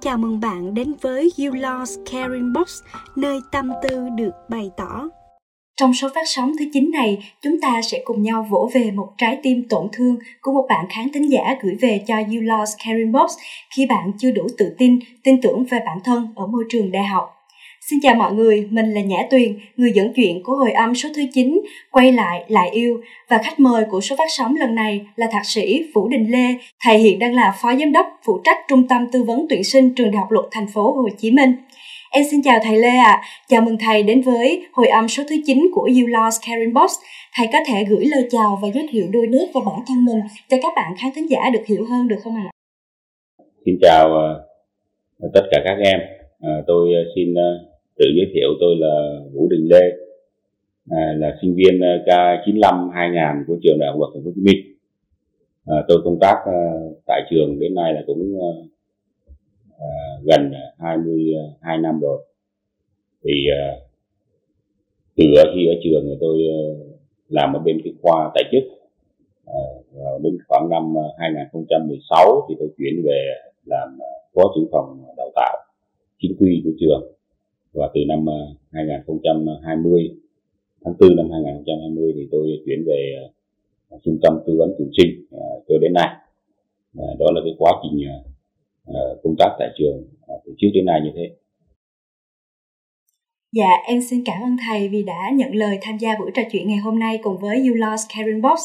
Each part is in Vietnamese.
Chào mừng bạn đến với You Lost Caring Box, nơi tâm tư được bày tỏ. Trong số phát sóng thứ 9 này, chúng ta sẽ cùng nhau vỗ về một trái tim tổn thương của một bạn khán thính giả gửi về cho You Lost Caring Box khi bạn chưa đủ tự tin, tin tưởng về bản thân ở môi trường đại học. Xin chào mọi người, mình là Nhã Tuyền, người dẫn chuyện của hồi âm số thứ 9, quay lại lại yêu và khách mời của số phát sóng lần này là thạc sĩ Vũ Đình Lê. Thầy hiện đang là phó giám đốc phụ trách trung tâm tư vấn tuyển sinh trường Đại học Luật thành phố Hồ Chí Minh. Em xin chào thầy Lê ạ. À. Chào mừng thầy đến với hồi âm số thứ 9 của You Lost Karen Box. Thầy có thể gửi lời chào và giới thiệu đôi nước và bản thân mình cho các bạn khán thính giả được hiểu hơn được không ạ? Xin chào à, tất cả các em. À, tôi à, xin tự giới thiệu tôi là Vũ Đình Lê à, là sinh viên à, K95 2000 của trường Đại học Luật Thành phố Hồ Chí Minh. À, tôi công tác à, tại trường đến nay là cũng à, à gần 22 à, năm rồi. Thì à, từ khi ở trường thì tôi làm ở bên cái khoa tại chức à, đến khoảng năm 2016 thì tôi chuyển về làm phó trưởng phòng đào tạo chính quy của trường và từ năm à, 2020 tháng 4 năm 2020 thì tôi chuyển về à, trung tâm tư vấn tuyển sinh à, cho đến nay. Đó là cái quá trình công tác tại trường từ trước đến nay như thế. Dạ, em xin cảm ơn thầy vì đã nhận lời tham gia buổi trò chuyện ngày hôm nay cùng với You Lost Karen Box.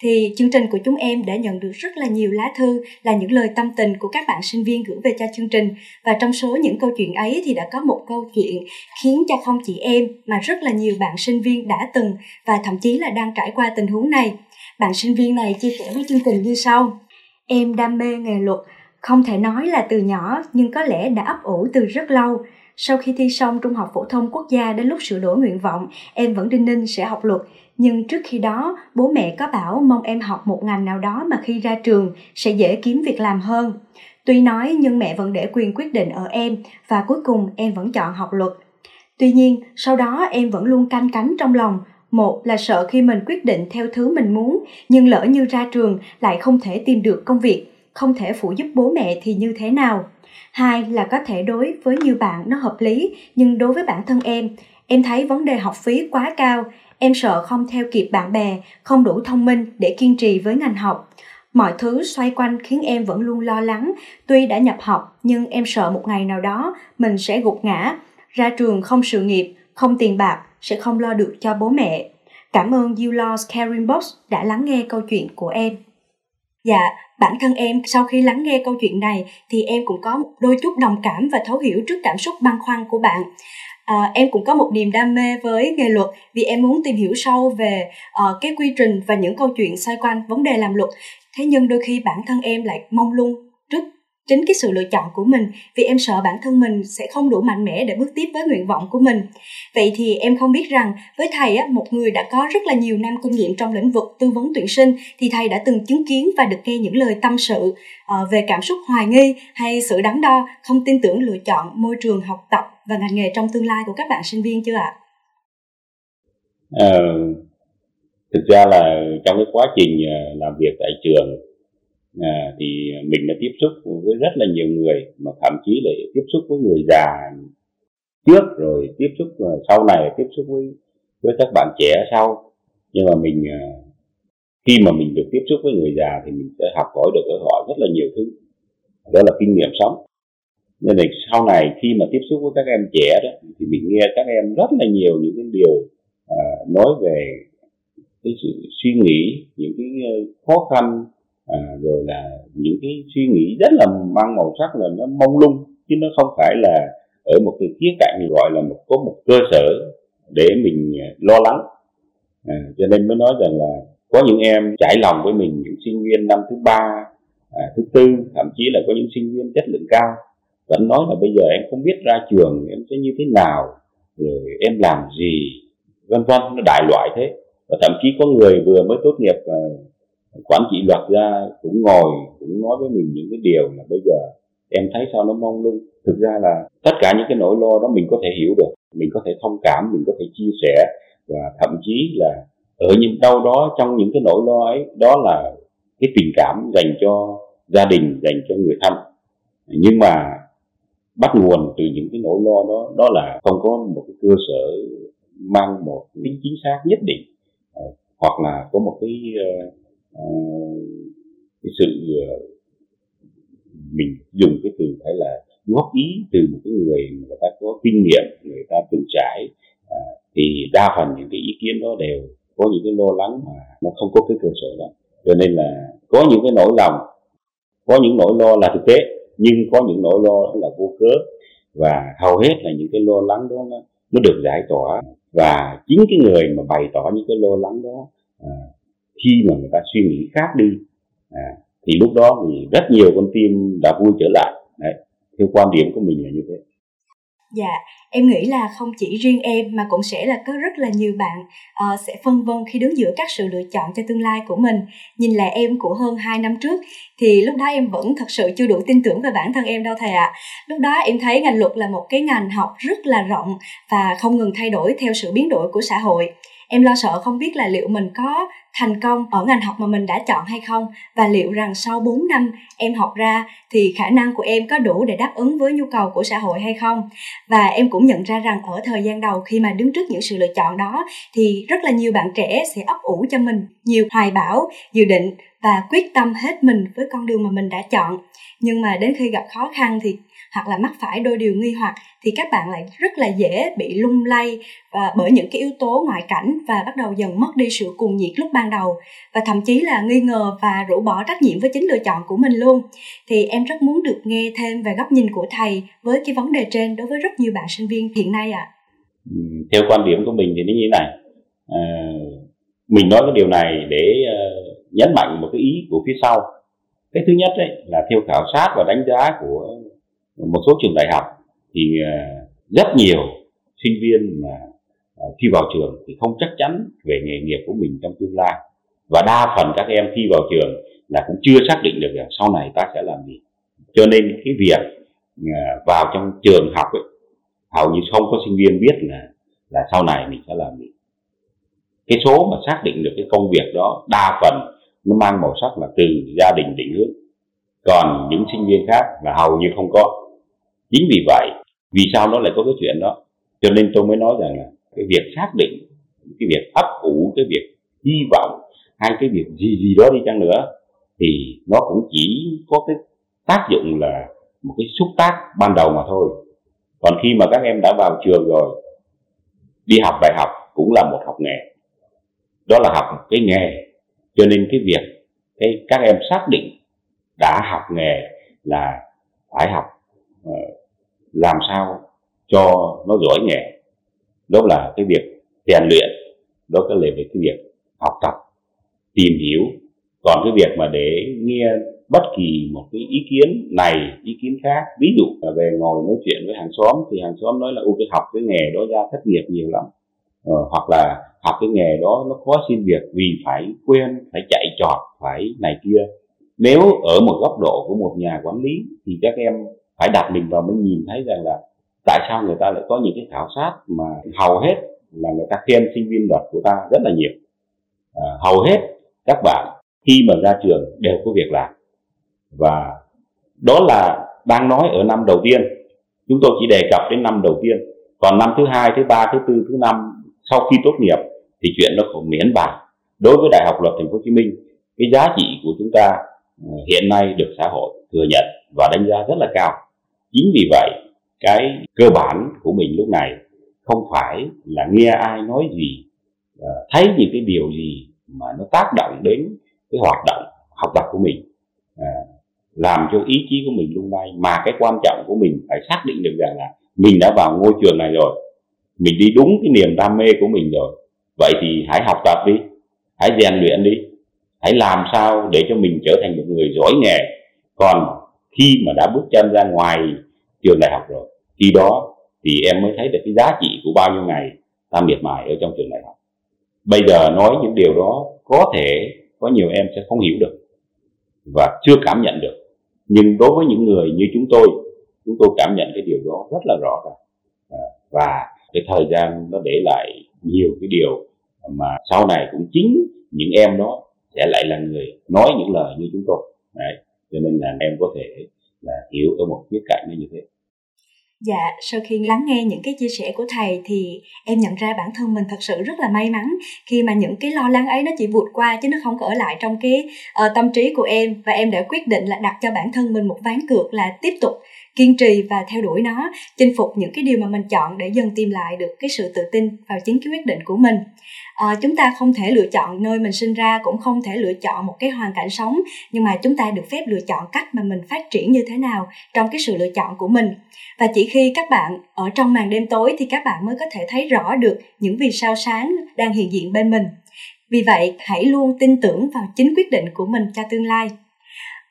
Thì chương trình của chúng em đã nhận được rất là nhiều lá thư là những lời tâm tình của các bạn sinh viên gửi về cho chương trình. Và trong số những câu chuyện ấy thì đã có một câu chuyện khiến cho không chỉ em mà rất là nhiều bạn sinh viên đã từng và thậm chí là đang trải qua tình huống này. Bạn sinh viên này chia sẻ với chương trình như sau. Em đam mê nghề luật, không thể nói là từ nhỏ nhưng có lẽ đã ấp ủ từ rất lâu sau khi thi xong Trung học phổ thông quốc gia đến lúc sửa đổi nguyện vọng, em vẫn đinh ninh sẽ học luật. Nhưng trước khi đó, bố mẹ có bảo mong em học một ngành nào đó mà khi ra trường sẽ dễ kiếm việc làm hơn. Tuy nói nhưng mẹ vẫn để quyền quyết định ở em và cuối cùng em vẫn chọn học luật. Tuy nhiên, sau đó em vẫn luôn canh cánh trong lòng. Một là sợ khi mình quyết định theo thứ mình muốn, nhưng lỡ như ra trường lại không thể tìm được công việc, không thể phụ giúp bố mẹ thì như thế nào? Hai là có thể đối với nhiều bạn nó hợp lý, nhưng đối với bản thân em em thấy vấn đề học phí quá cao. Em sợ không theo kịp bạn bè, không đủ thông minh để kiên trì với ngành học. Mọi thứ xoay quanh khiến em vẫn luôn lo lắng. Tuy đã nhập học, nhưng em sợ một ngày nào đó mình sẽ gục ngã. Ra trường không sự nghiệp, không tiền bạc, sẽ không lo được cho bố mẹ. Cảm ơn you lost caring box đã lắng nghe câu chuyện của em. Dạ bản thân em sau khi lắng nghe câu chuyện này thì em cũng có đôi chút đồng cảm và thấu hiểu trước cảm xúc băn khoăn của bạn. À, em cũng có một niềm đam mê với nghề luật vì em muốn tìm hiểu sâu về uh, cái quy trình và những câu chuyện xoay quanh vấn đề làm luật. Thế nhưng đôi khi bản thân em lại mong lung chính cái sự lựa chọn của mình vì em sợ bản thân mình sẽ không đủ mạnh mẽ để bước tiếp với nguyện vọng của mình vậy thì em không biết rằng với thầy á một người đã có rất là nhiều năm kinh nghiệm trong lĩnh vực tư vấn tuyển sinh thì thầy đã từng chứng kiến và được nghe những lời tâm sự uh, về cảm xúc hoài nghi hay sự đắn đo không tin tưởng lựa chọn môi trường học tập và ngành nghề trong tương lai của các bạn sinh viên chưa ạ? À, thực ra là trong cái quá trình ờ, làm việc tại trường à, thì mình đã tiếp xúc với rất là nhiều người mà thậm chí là tiếp xúc với người già trước rồi tiếp xúc à, sau này tiếp xúc với với các bạn trẻ sau. Nhưng mà mình à, khi mà mình được tiếp xúc với người già thì mình sẽ học hỏi được ở họ rất là nhiều thứ. Đó là kinh nghiệm sống. Nên là sau này khi mà tiếp xúc với các em trẻ đó thì mình nghe các em rất là nhiều những cái điều à, nói về cái sự suy nghĩ những cái à, khó khăn à, rồi là những cái suy nghĩ rất là mang màu sắc là nó mông lung chứ nó không phải là ở một cái khía cạnh gọi là một có một cơ sở để mình à, lo lắng. À, cho nên mới nói rằng là có những em trải lòng với mình những sinh viên năm thứ ba à, thứ tư thậm chí là có những sinh viên chất lượng cao vẫn nói là bây giờ em không biết ra trường em sẽ như thế nào rồi em làm gì vân vân nó đại loại thế. Và thậm chí có người vừa mới tốt nghiệp à, quản trị luật ra cũng ngồi cũng nói với mình những cái điều là bây giờ em thấy sao nó mong lung. Thực ra là tất cả những cái nỗi lo đó mình có thể hiểu được mình có thể thông cảm mình có thể chia sẻ và thậm chí là ở những đâu đó trong những cái nỗi lo ấy đó là cái tình cảm dành cho gia đình dành cho người thân. Nhưng mà bắt nguồn từ những cái nỗi lo đó đó là không có một cái cơ sở mang một tính chính xác nhất định ờ, hoặc là có một cái, ờ, uh, cái sự uh, mình dùng cái từ phải là góp ý từ một cái người người ta có kinh nghiệm người ta từng trải. À, thì đa phần những cái ý kiến đó đều có những cái lo lắng mà nó không có cái cơ sở đó cho nên là có những cái nỗi lòng có những nỗi lo là thực tế nhưng có những nỗi lo là vô cớ. Và hầu hết là những cái lo lắng đó nó, nó được giải tỏa. Và chính cái người mà bày tỏ những cái lo lắng đó à, khi mà người ta suy nghĩ khác đi à, thì lúc đó thì rất nhiều con tim đã vui trở lại Đấy, theo quan điểm của mình là như thế Dạ, em nghĩ là không chỉ riêng em mà cũng sẽ là có rất là nhiều bạn uh, sẽ phân vân khi đứng giữa các sự lựa chọn cho tương lai của mình. Nhìn lại em của hơn 2 năm trước thì lúc đó em vẫn thật sự chưa đủ tin tưởng về bản thân em đâu thầy ạ. À. Lúc đó em thấy ngành luật là một cái ngành học rất là rộng và không ngừng thay đổi theo sự biến đổi của xã hội em lo sợ không biết là liệu mình có thành công ở ngành học mà mình đã chọn hay không, và liệu rằng sau 4 năm em học ra thì khả năng của em có đủ để đáp ứng với nhu cầu của xã hội hay không? Và em cũng nhận ra rằng ở thời gian đầu khi mà đứng trước những sự lựa chọn đó, thì rất là nhiều bạn trẻ sẽ ấp ủ cho mình nhiều hoài bão, dự định và quyết tâm hết mình với con đường mà mình đã chọn. Nhưng mà đến khi gặp khó khăn thì hoặc là mắc phải đôi điều nghi hoặc thì các bạn lại rất là dễ bị lung lay và bởi những cái yếu tố ngoại cảnh và bắt đầu dần mất đi sự cuồng nhiệt lúc ban đầu. Và thậm chí là nghi ngờ và rũ bỏ trách nhiệm với chính lựa chọn của mình luôn. Thì em rất muốn được nghe thêm về góc nhìn của thầy với cái vấn đề trên đối với rất nhiều bạn sinh viên hiện nay ạ. À. theo quan điểm của mình thì như thế này. À, mình nói cái điều này để uh, nhấn mạnh một cái ý của phía sau. Cái thứ nhất đấy là theo khảo sát và đánh giá của một số trường đại học thì à, rất nhiều sinh viên mà à, khi vào trường thì không chắc chắn về nghề nghiệp của mình trong tương lai. Và đa phần các em thi vào trường là cũng chưa xác định được là sau này ta sẽ làm gì. Cho nên cái việc à, vào trong trường học ấy, hầu như không có sinh viên biết là là sau này mình sẽ làm gì. Cái số mà xác định được cái công việc đó đa phần nó mang màu sắc là từ gia đình định hướng. Còn những sinh viên khác là hầu như không có chính vì vậy, vì sao nó lại có cái chuyện đó? Cho nên tôi mới nói rằng là cái việc xác định, cái việc ấp ủ, cái việc hy vọng, hay cái việc gì gì đó đi chăng nữa, thì nó cũng chỉ có cái tác dụng là một cái xúc tác ban đầu mà thôi. Còn khi mà các em đã vào trường rồi, đi học đại học cũng là một học nghề. Đó là học cái nghề. Cho nên cái việc cái các em xác định đã học nghề là phải học ờ, làm sao cho nó giỏi nghề đó là cái việc rèn luyện đó là về cái việc học tập tìm hiểu. Còn cái việc mà để nghe bất kỳ một cái ý kiến này ý kiến khác ví dụ là về ngồi nói chuyện với hàng xóm thì hàng xóm nói là u cái học cái nghề đó ra thất nghiệp nhiều lắm. Ờ, hoặc là học cái nghề đó nó khó xin việc vì phải quen phải chạy trọt phải này kia. Nếu ở một góc độ của một nhà quản lý thì các em phải đặt mình vào mới nhìn thấy rằng là tại sao người ta lại có những cái khảo sát mà hầu hết là người ta khen sinh viên luật của ta rất là nhiều. À, hầu hết các bạn khi mà ra trường đều có việc làm. Và đó là đang nói ở năm đầu tiên. Chúng tôi chỉ đề cập đến năm đầu tiên. Còn năm thứ hai thứ ba thứ tư thứ năm sau khi tốt nghiệp thì chuyện nó không miễn bàn. Đối với đại học luật thành phố hồ chí minh cái giá trị của chúng ta à, hiện nay được xã hội thừa nhận và đánh giá rất là cao chính vì vậy, cái cơ bản của mình lúc này không phải là nghe ai nói gì ờ, thấy những cái điều gì mà nó tác động đến cái hoạt động học tập của mình ờ, làm cho ý chí của mình lung lay mà cái quan trọng của mình phải xác định được rằng là mình đã vào ngôi trường này rồi, mình đi đúng cái niềm đam mê của mình rồi. Vậy thì hãy học tập đi, hãy rèn luyện đi, hãy làm sao để cho mình trở thành một người giỏi nghề. Còn khi mà đã bước chân ra ngoài trường đại học rồi khi đó thì em mới thấy được cái giá trị của bao nhiêu ngày ta miệt mài ở trong trường đại học. Bây giờ nói những điều đó có thể có nhiều em sẽ không hiểu được và chưa cảm nhận được. Nhưng đối với những người như chúng tôi chúng tôi cảm nhận cái điều đó rất là rõ ràng. À, và cái thời gian nó để lại nhiều cái điều mà sau này cũng chính những em đó sẽ lại là người nói những lời như chúng tôi. Đấy cho nên là em có thể là hiểu ở một khía cạnh như thế. Dạ, sau khi lắng nghe những cái chia sẻ của thầy thì em nhận ra bản thân mình thật sự rất là may mắn khi mà những cái lo lắng ấy nó chỉ vụt qua chứ nó không có ở lại trong cái uh, tâm trí của em. Và em đã quyết định là đặt cho bản thân mình một ván cược là tiếp tục kiên trì và theo đuổi nó chinh phục những cái điều mà mình chọn để dần tìm lại được cái sự tự tin vào chính cái quyết định của mình. À, chúng ta không thể lựa chọn nơi mình sinh ra cũng không thể lựa chọn một cái hoàn cảnh sống nhưng mà chúng ta được phép lựa chọn cách mà mình phát triển như thế nào trong cái sự lựa chọn của mình. Và chỉ khi các bạn ở trong màn đêm tối thì các bạn mới có thể thấy rõ được những vì sao sáng đang hiện diện bên mình. Vì vậy hãy luôn tin tưởng vào chính quyết định của mình cho tương lai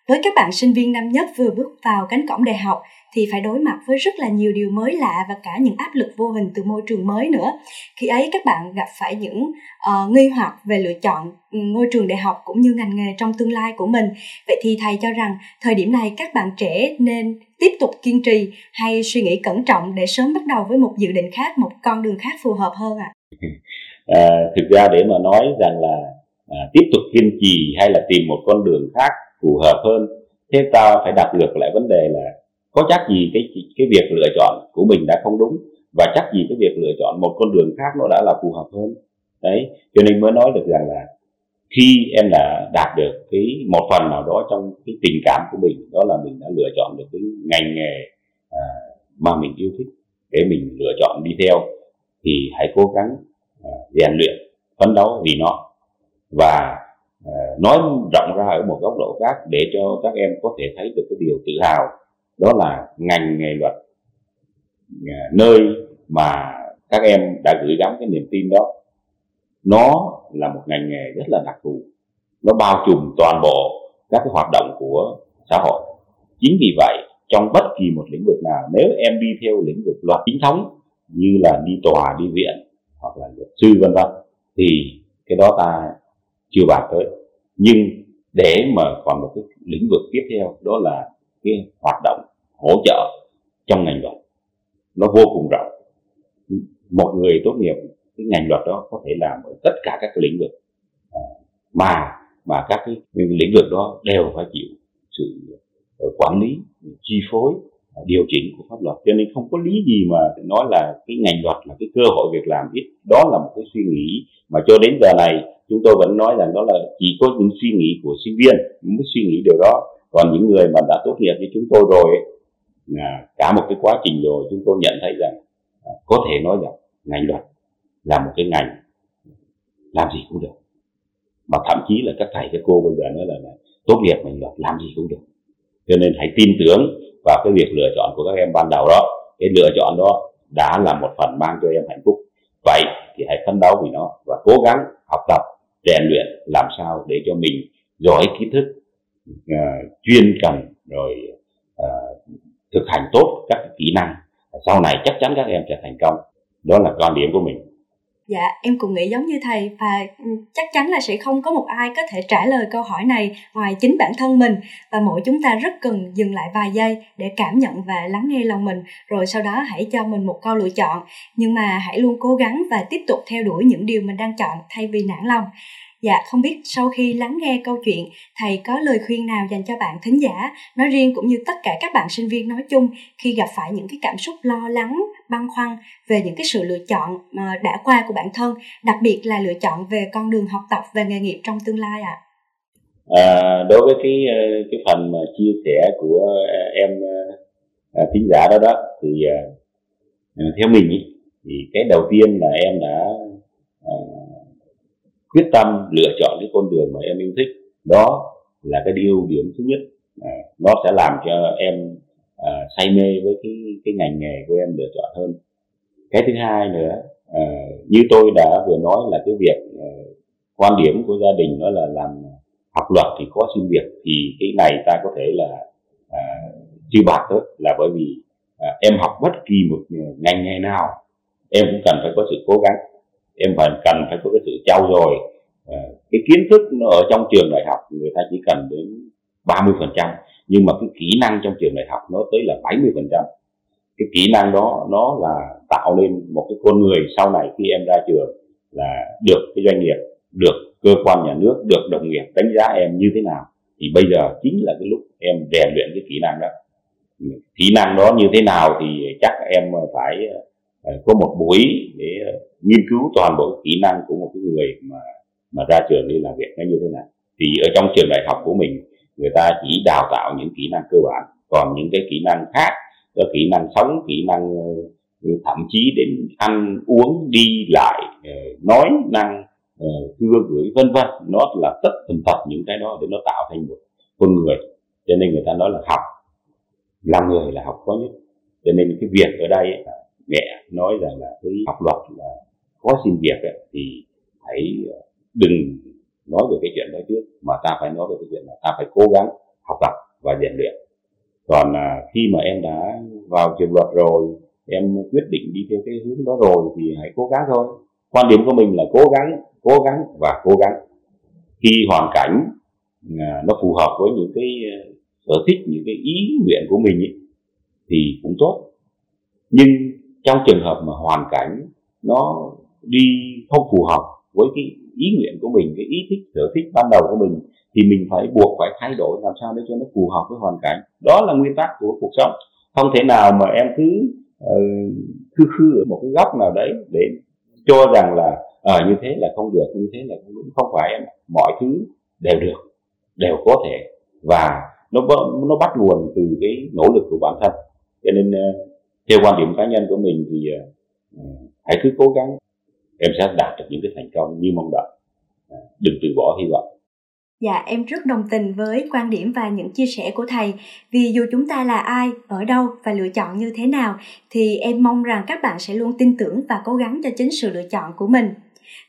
với các bạn sinh viên năm nhất vừa bước vào cánh cổng đại học thì phải đối mặt với rất là nhiều điều mới lạ và cả những áp lực vô hình từ môi trường mới nữa. Khi ấy các bạn gặp phải những uh, nghi hoặc về lựa chọn ừ, ngôi trường đại học cũng như ngành nghề trong tương lai của mình. Vậy thì thầy cho rằng thời điểm này các bạn trẻ nên tiếp tục kiên trì hay suy nghĩ cẩn trọng để sớm bắt đầu với một dự định khác, một con đường khác phù hợp hơn ạ? À? À, thực ra để mà nói rằng là à, tiếp tục kiên trì hay là tìm một con đường khác phù hợp hơn. Thế ta phải đặt ngược lại vấn đề là có chắc gì cái cái việc lựa chọn của mình đã không đúng? Và chắc gì cái việc lựa chọn một con đường khác nó đã là phù hợp hơn? Đấy cho nên mới nói được rằng là khi em đã đạt được cái một phần nào đó trong cái tình cảm của mình đó là mình đã lựa chọn được cái ngành nghề à, mà mình yêu thích để mình lựa chọn đi theo thì hãy cố gắng à, rèn luyện phấn đấu vì nó. Và À, nói rộng ra ở một góc độ khác để cho các em có thể thấy được cái điều tự hào. Đó là ngành nghề luật à, nơi mà các em đã gửi gắm cái niềm tin đó. Nó là một ngành nghề rất là đặc thù. Nó bao trùm toàn bộ các cái hoạt động của xã hội. Chính vì vậy, trong bất kỳ một lĩnh vực nào, nếu em đi theo lĩnh vực luật chính thống như là đi tòa, đi viện hoặc là luật sư, vân vân, thì cái đó ta chưa bàn tới. Nhưng để mà còn một cái lĩnh vực tiếp theo đó là cái hoạt động hỗ trợ trong ngành luật. Nó vô cùng rộng. Một người tốt nghiệp cái ngành luật đó có thể làm ở tất cả các cái lĩnh vực à, mà mà các cái lĩnh vực đó đều phải chịu sự quản lý chi phối điều chỉnh của pháp luật. Cho nên không có lý gì mà nói là cái ngành luật là cái cơ hội việc làm ít. Đó là một cái suy nghĩ mà cho đến giờ này chúng tôi vẫn nói rằng đó là chỉ có những suy nghĩ của sinh viên mới suy nghĩ điều đó. Còn những người mà đã tốt nghiệp như chúng tôi rồi cả một cái quá trình rồi chúng tôi nhận thấy rằng à, có thể nói rằng ngành luật là một cái ngành làm gì cũng được. Mà thậm chí là các thầy các cô bây giờ nói là, là tốt nghiệp ngành luật làm gì cũng được cho nên hãy tin tưởng vào cái việc lựa chọn của các em ban đầu đó. Cái lựa chọn đó đã là một phần mang cho em hạnh phúc. Vậy thì hãy phấn đấu vì nó và cố gắng học tập rèn luyện làm sao để cho mình giỏi kiến thức uh, chuyên cần rồi uh, thực hành tốt các kỹ năng. Sau này chắc chắn các em sẽ thành công. Đó là quan điểm của mình. Dạ, em cũng nghĩ giống như thầy và ừ, chắc chắn là sẽ không có một ai có thể trả lời câu hỏi này ngoài chính bản thân mình và mỗi chúng ta rất cần dừng lại vài giây để cảm nhận và lắng nghe lòng mình rồi sau đó hãy cho mình một câu lựa chọn nhưng mà hãy luôn cố gắng và tiếp tục theo đuổi những điều mình đang chọn thay vì nản lòng. Dạ, không biết sau khi lắng nghe câu chuyện, thầy có lời khuyên nào dành cho bạn thính giả, nói riêng cũng như tất cả các bạn sinh viên nói chung khi gặp phải những cái cảm xúc lo lắng, băn khoăn về những cái sự lựa chọn mà đã qua của bản thân, đặc biệt là lựa chọn về con đường học tập về nghề nghiệp trong tương lai ạ? À? À, đối với cái ờ, cái phần mà chia sẻ của ờ, em à, thính giả đó đó thì à, theo mình ý, thì cái đầu tiên là em đã quyết tâm lựa chọn cái con đường mà em yêu thích. Đó là cái điều điểm thứ nhất. À, nó sẽ làm cho em à, say mê với cái cái ngành nghề của em lựa chọn hơn. Cái thứ hai nữa à, như tôi đã vừa nói là cái việc à, quan điểm của gia đình đó là làm học luật thì có xin việc thì cái này ta có thể là à, chưa bạc hết là bởi vì à, em học bất kỳ một ngành nghề nào em cũng cần phải có sự cố gắng em phải cần phải có cái sự trau dồi. À, cái kiến thức nó ở trong trường đại học người ta chỉ cần đến 30 phần trăm nhưng mà cái kỹ năng trong trường đại học nó tới là 70 phần trăm. Cái kỹ năng đó nó là tạo nên một cái con người sau này khi em ra trường là được cái doanh nghiệp được cơ quan nhà nước được đồng nghiệp đánh giá em như thế nào. Thì bây giờ chính là cái lúc em rèn luyện cái kỹ năng đó. Kỹ năng đó như thế nào thì chắc em phải Ờ, có một buổi để ờ, nghiên cứu toàn bộ kỹ năng của một cái người mà mà ra trường đi làm việc nó như thế nào. Thì ở trong trường đại học của mình, người ta chỉ đào tạo những kỹ năng cơ bản, còn những cái kỹ năng khác, có kỹ năng sống, kỹ năng ờ, thậm chí đến ăn, uống, đi lại nói năng thưa gửi, vân vân. Nó là tất tần tật những cái đó để nó tạo thành một con người. Cho nên người ta nói là học làm người là học khó nhất. Cho nên cái việc ở đây mẹ nói rằng là cái học luật là khó xin việc ấy, thì hãy ờ, đừng nói về cái chuyện đó trước mà ta phải nói về cái chuyện là ta phải cố gắng học tập và rèn luyện. Còn à, khi mà em đã vào trường luật rồi em quyết định đi theo cái hướng đó rồi thì hãy cố gắng thôi. Quan điểm của mình là cố gắng cố gắng và cố gắng. Khi hoàn cảnh à, nó phù hợp với những cái ờ, sở thích những cái ý nguyện của mình ấy, thì cũng tốt. Nhưng trong trường hợp mà hoàn cảnh nó đi không phù hợp với cái ý nguyện của mình cái ý thích sở thích ban đầu của mình thì mình phải buộc phải thay đổi làm sao để cho nó phù hợp với hoàn cảnh. Đó là nguyên tắc của cuộc sống. Không thể nào mà em cứ uh, khư khư ở một cái góc nào đấy để cho rằng là à, như thế là không được như thế là không đúng. Không phải em mọi thứ đều được đều có thể. Và nó nó bắt nguồn từ cái nỗ lực của bản thân. Cho nên uh, theo quan điểm cá nhân của mình thì uh, hãy cứ cố gắng em sẽ đạt được những cái thành công như mong đợi à, đừng từ bỏ hy vọng Dạ, em rất đồng tình với quan điểm và những chia sẻ của thầy. Vì dù chúng ta là ai, ở đâu và lựa chọn như thế nào, thì em mong rằng các bạn sẽ luôn tin tưởng và cố gắng cho chính sự lựa chọn của mình.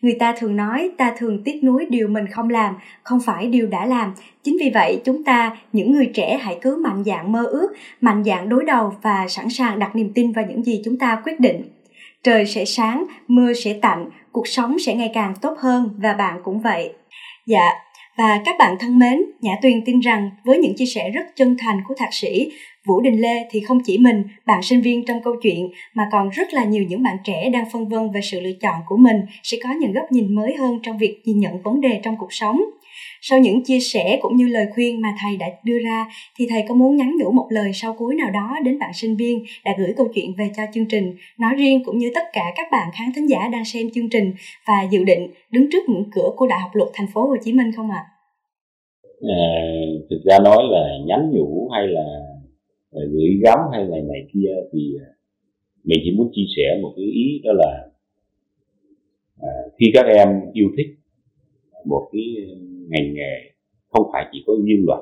Người ta thường nói ta thường tiếc nuối điều mình không làm, không phải điều đã làm. Chính vì vậy, chúng ta, những người trẻ hãy cứ mạnh dạn mơ ước, mạnh dạn đối đầu và sẵn sàng đặt niềm tin vào những gì chúng ta quyết định trời sẽ sáng, mưa sẽ tạnh, cuộc sống sẽ ngày càng tốt hơn và bạn cũng vậy. Dạ, và các bạn thân mến, Nhã Tuyền tin rằng với những chia sẻ rất chân thành của thạc sĩ Vũ Đình Lê thì không chỉ mình, bạn sinh viên trong câu chuyện mà còn rất là nhiều những bạn trẻ đang phân vân về sự lựa chọn của mình sẽ có những góc nhìn mới hơn trong việc nhìn nhận vấn đề trong cuộc sống. Sau những chia sẻ cũng như lời khuyên mà thầy đã đưa ra thì thầy có muốn nhắn nhủ một lời sau cuối nào đó đến bạn sinh viên đã gửi câu chuyện về cho chương trình, nói riêng cũng như tất cả các bạn khán thính giả đang xem chương trình và dự định đứng trước ngưỡng cửa của Đại học Luật Thành phố Hồ Chí Minh không ạ? À, thực ra nói là nhắn nhủ hay là gửi gắm hay là này kia thì à, mình chỉ muốn chia sẻ một cái ý đó là à, khi các em yêu thích một cái à, ngành nghề không phải chỉ có duyên luật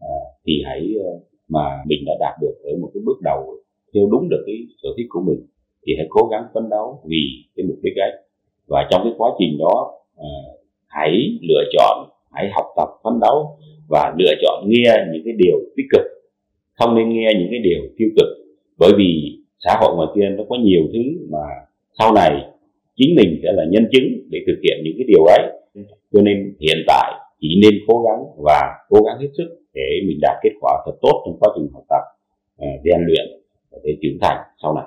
à, thì hãy à, mà mình đã đạt được ở một cái bước đầu theo đúng được cái sở thích của mình thì hãy cố gắng phấn đấu vì cái mục đích ấy. Và trong cái quá trình đó à, hãy lựa chọn hãy học tập phấn đấu và lựa chọn nghe những cái điều tích cực không nên nghe những cái điều tiêu cực. Bởi vì xã hội ngoài kia nó có nhiều thứ mà sau này chính mình sẽ là nhân chứng để thực hiện những cái điều ấy. Cho nên hiện tại chỉ nên cố gắng và cố gắng hết sức để mình đạt kết quả thật tốt trong quá trình học tập à, rèn luyện để trưởng thành sau này.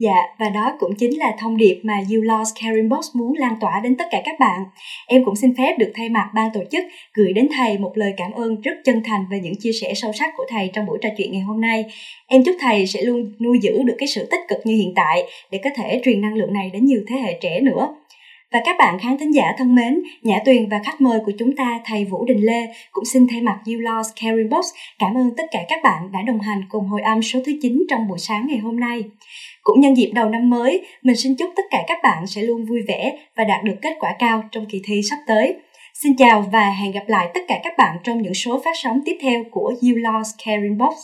Dạ, và đó cũng chính là thông điệp mà You Lost Caring Box muốn lan tỏa đến tất cả các bạn. Em cũng xin phép được thay mặt ban tổ chức gửi đến thầy một lời cảm ơn rất chân thành về những chia sẻ sâu sắc của thầy trong buổi trò chuyện ngày hôm nay. Em chúc thầy sẽ luôn nuôi giữ được cái sự tích cực như hiện tại để có thể truyền năng lượng này đến nhiều thế hệ trẻ nữa. Và các bạn khán thính giả thân mến, Nhã Tuyền và khách mời của chúng ta thầy Vũ Đình Lê cũng xin thay mặt You Lost Caring Box cảm ơn tất cả các bạn đã đồng hành cùng hồi âm số thứ 9 trong buổi sáng ngày hôm nay. Cũng nhân dịp đầu năm mới, mình xin chúc tất cả các bạn sẽ luôn vui vẻ và đạt được kết quả cao trong kỳ thi sắp tới. Xin chào và hẹn gặp lại tất cả các bạn trong những số phát sóng tiếp theo của You Lost Caring Box.